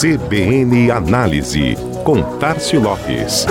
CBN Análise, com Tarcio Lopes.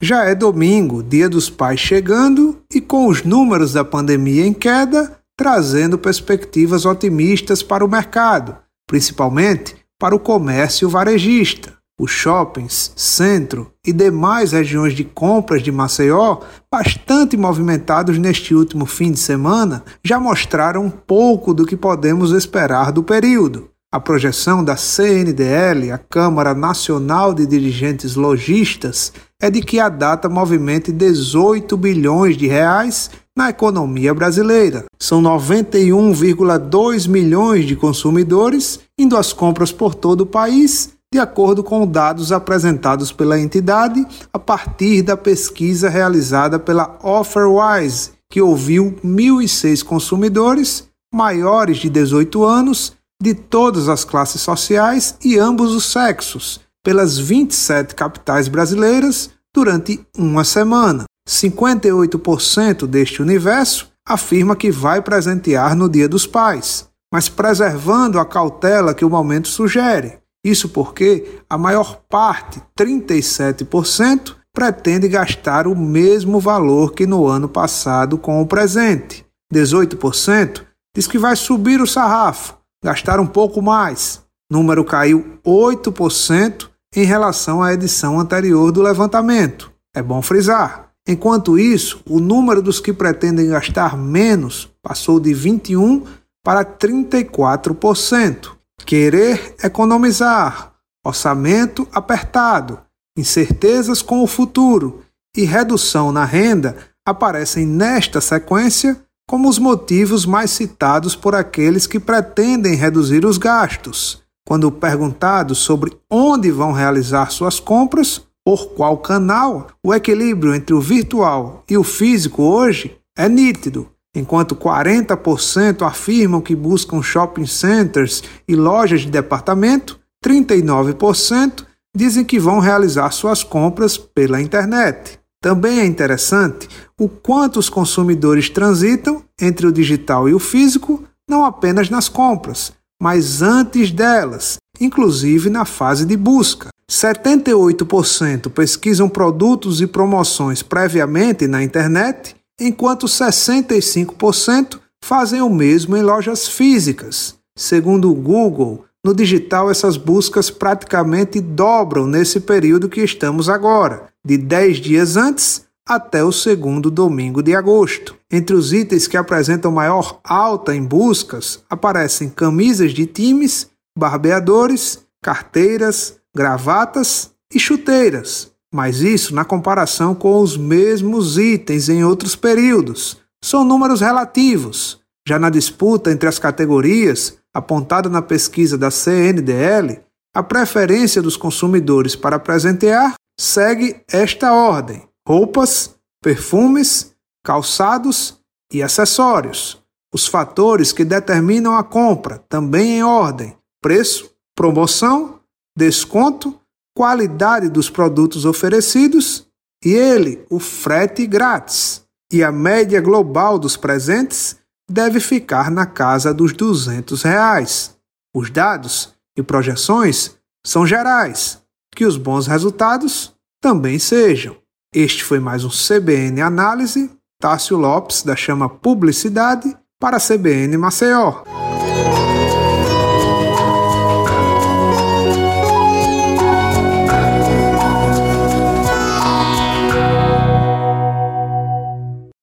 Já é domingo, Dia dos Pais chegando e com os números da pandemia em queda, trazendo perspectivas otimistas para o mercado, principalmente para o comércio varejista. Os shoppings, centro e demais regiões de compras de Maceió, bastante movimentados neste último fim de semana, já mostraram um pouco do que podemos esperar do período. A projeção da CNDL, a Câmara Nacional de Dirigentes Logistas, é de que a data movimente 18 bilhões de reais na economia brasileira. São 91,2 milhões de consumidores indo às compras por todo o país de acordo com dados apresentados pela entidade a partir da pesquisa realizada pela Offerwise, que ouviu 1.006 consumidores maiores de 18 anos de todas as classes sociais e ambos os sexos, pelas 27 capitais brasileiras durante uma semana. 58% deste universo afirma que vai presentear no Dia dos Pais, mas preservando a cautela que o momento sugere. Isso porque a maior parte, 37%, pretende gastar o mesmo valor que no ano passado com o presente. 18% diz que vai subir o sarrafo, gastar um pouco mais. O número caiu 8% em relação à edição anterior do levantamento. É bom frisar. Enquanto isso, o número dos que pretendem gastar menos passou de 21 para 34%. Querer economizar, orçamento apertado, incertezas com o futuro e redução na renda aparecem nesta sequência como os motivos mais citados por aqueles que pretendem reduzir os gastos. Quando perguntados sobre onde vão realizar suas compras, por qual canal, o equilíbrio entre o virtual e o físico hoje é nítido. Enquanto 40% afirmam que buscam shopping centers e lojas de departamento, 39% dizem que vão realizar suas compras pela internet. Também é interessante o quanto os consumidores transitam entre o digital e o físico, não apenas nas compras, mas antes delas, inclusive na fase de busca. 78% pesquisam produtos e promoções previamente na internet enquanto 65% fazem o mesmo em lojas físicas. Segundo o Google, no digital essas buscas praticamente dobram nesse período que estamos agora, de 10 dias antes até o segundo domingo de agosto. Entre os itens que apresentam maior alta em buscas aparecem camisas de times, barbeadores, carteiras, gravatas e chuteiras mas isso na comparação com os mesmos itens em outros períodos. São números relativos. Já na disputa entre as categorias, apontada na pesquisa da CNDL, a preferência dos consumidores para presentear segue esta ordem: roupas, perfumes, calçados e acessórios. Os fatores que determinam a compra, também em ordem: preço, promoção, desconto qualidade dos produtos oferecidos e ele, o frete grátis. E a média global dos presentes deve ficar na casa dos 200 reais. Os dados e projeções são gerais, que os bons resultados também sejam. Este foi mais um CBN Análise, Tássio Lopes, da Chama Publicidade, para a CBN Maceió.